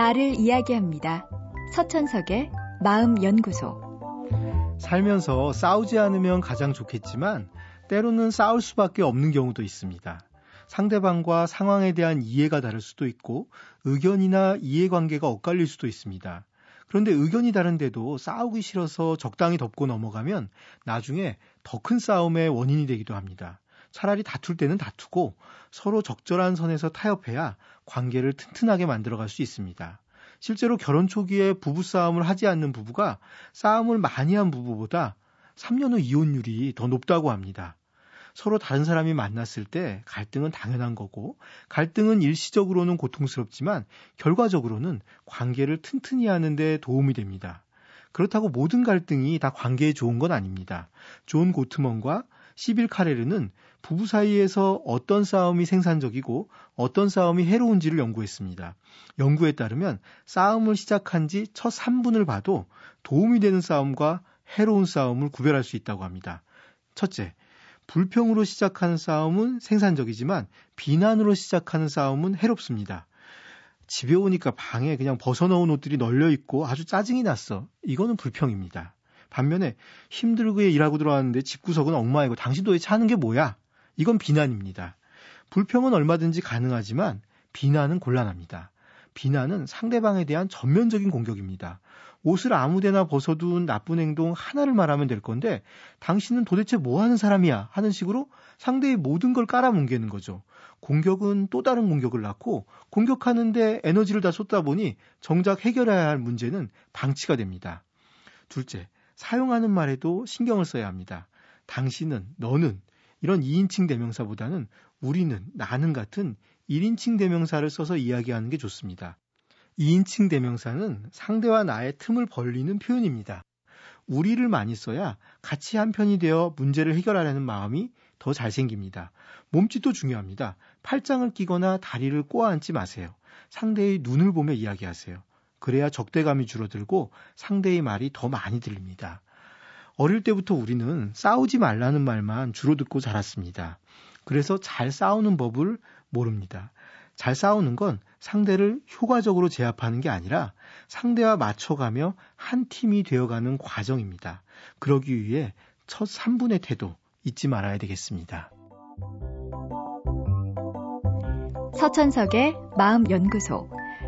나를 이야기합니다. 서천석의 마음연구소. 살면서 싸우지 않으면 가장 좋겠지만 때로는 싸울 수밖에 없는 경우도 있습니다. 상대방과 상황에 대한 이해가 다를 수도 있고 의견이나 이해관계가 엇갈릴 수도 있습니다. 그런데 의견이 다른데도 싸우기 싫어서 적당히 덮고 넘어가면 나중에 더 큰 싸움의 원인이 되기도 합니다. 차라리 다툴 때는 다투고 서로 적절한 선에서 타협해야 관계를 튼튼하게 만들어갈 수 있습니다. 실제로 결혼 초기에 부부싸움을 하지 않는 부부가 싸움을 많이 한 부부보다 3년 후 이혼율이 더 높다고 합니다. 서로 다른 사람이 만났을 때 갈등은 당연한 거고 갈등은 일시적으로는 고통스럽지만 결과적으로는 관계를 튼튼히 하는데 도움이 됩니다. 그렇다고 모든 갈등이 다 관계에 좋은 건 아닙니다. 존 고트먼과 시빌 카레르는 부부 사이에서 어떤 싸움이 생산적이고 어떤 싸움이 해로운지를 연구했습니다. 연구에 따르면 싸움을 시작한 지 첫 3분을 봐도 도움이 되는 싸움과 해로운 싸움을 구별할 수 있다고 합니다. 첫째, 불평으로 시작하는 싸움은 생산적이지만 비난으로 시작하는 싸움은 해롭습니다. 집에 오니까 방에 그냥 벗어놓은 옷들이 널려 있고 아주 짜증이 났어. 이거는 불평입니다. 반면에 힘들게 일하고 들어왔는데 집구석은 엉망이고 당신 도대체 하는 게 뭐야? 이건 비난입니다. 불평은 얼마든지 가능하지만 비난은 곤란합니다. 비난은 상대방에 대한 전면적인 공격입니다. 옷을 아무데나 벗어둔 나쁜 행동 하나를 말하면 될 건데 당신은 도대체 뭐 하는 사람이야 하는 식으로 상대의 모든 걸 깔아뭉개는 거죠. 공격은 또 다른 공격을 낳고 공격하는데 에너지를 다 쏟다 보니 정작 해결해야 할 문제는 방치가 됩니다. 둘째, 사용하는 말에도 신경을 써야 합니다. 당신은, 너는 이런 2인칭 대명사보다는 우리는, 나는 같은 1인칭 대명사를 써서 이야기하는 게 좋습니다. 2인칭 대명사는 상대와 나의 틈을 벌리는 표현입니다. 우리를 많이 써야 같이 한편이 되어 문제를 해결하려는 마음이 더 잘 생깁니다. 몸짓도 중요합니다. 팔짱을 끼거나 다리를 꼬아 앉지 마세요. 상대의 눈을 보며 이야기하세요. 그래야 적대감이 줄어들고 상대의 말이 더 많이 들립니다. 어릴 때부터 우리는 싸우지 말라는 말만 주로 듣고 자랐습니다. 그래서 잘 싸우는 법을 모릅니다. 잘 싸우는 건 상대를 효과적으로 제압하는 게 아니라 상대와 맞춰가며 한 팀이 되어가는 과정입니다. 그러기 위해 첫 3분의 태도 잊지 말아야 되겠습니다. 서천석의 마음연구소.